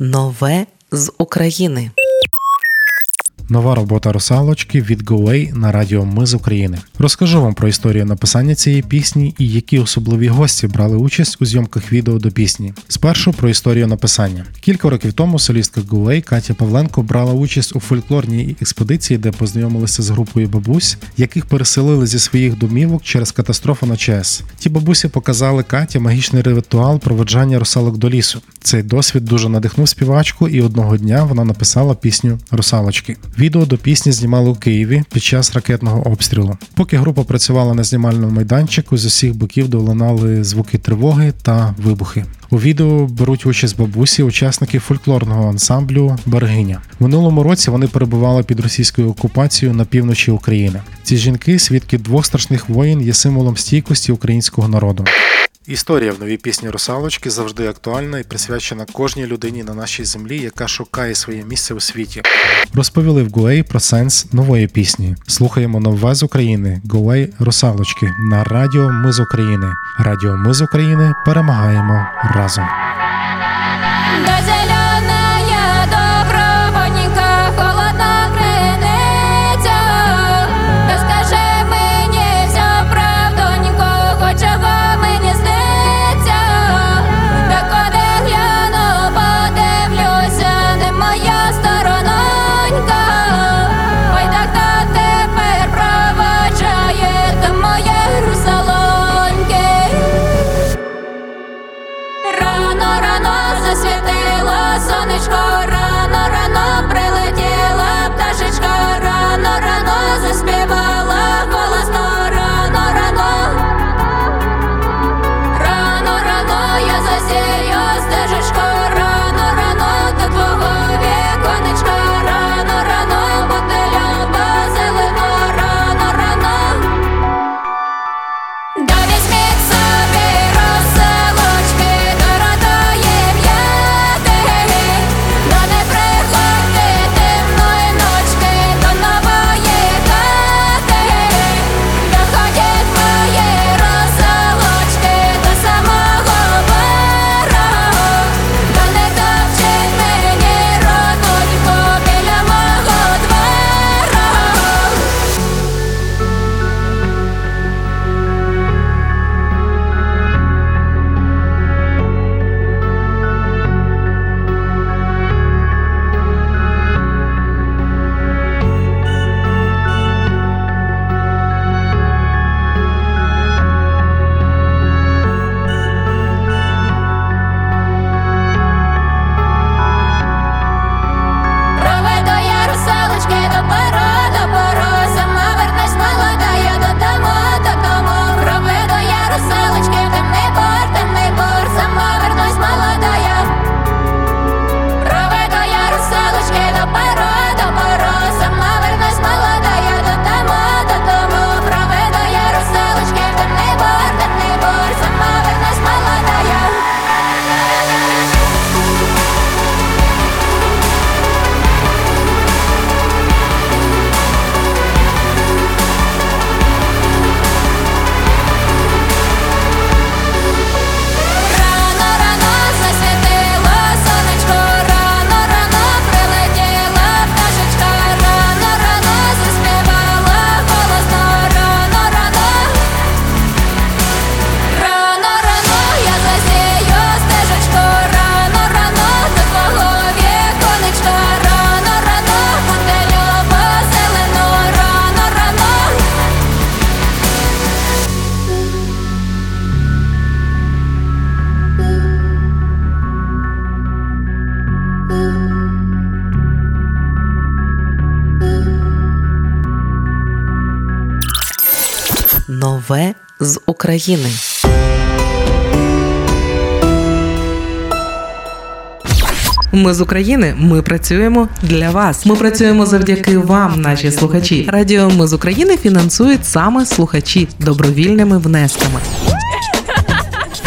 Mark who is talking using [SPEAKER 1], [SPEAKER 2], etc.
[SPEAKER 1] Нове з України.
[SPEAKER 2] Нова робота русалочки від GoAway на радіо Ми з України. Розкажу вам про історію написання цієї пісні і які особливі гості брали участь у зйомках відео до пісні. Спершу про історію написання. Кілька років тому солістка GoAway Катя Павленко брала участь у фольклорній експедиції, де познайомилися з групою бабусь, яких переселили зі своїх домівок через катастрофу на ЧАЕС. Ті бабусі показали Каті магічний ритуал проведжання русалок до лісу. Цей досвід дуже надихнув співачку, і одного дня вона написала пісню Русалочки. Відео до пісні знімали у Києві під час ракетного обстрілу. Поки група працювала на знімальному майданчику, з усіх боків долунали звуки тривоги та вибухи. У відео беруть участь бабусі, учасники фольклорного ансамблю Берегиня. Минулому році вони перебували під російською окупацією на півночі України. Ці жінки, свідки двох страшних воїн, є символом стійкості українського народу. Історія в новій пісні Русалочки завжди актуальна і присвячена кожній людині на нашій землі, яка шукає своє місце у світі. Розповіли в Гуей про сенс нової пісні. Слухаємо нове з України Гуей Русалочки на радіо Ми з України. Радіо Ми з України перемагаємо разом.
[SPEAKER 3] сонечко,
[SPEAKER 1] Нове з України.
[SPEAKER 4] Ми з України. Ми працюємо для вас. Ми працюємо завдяки вам, наші слухачі. Радіо Ми з України фінансують саме слухачі добровільними внесками.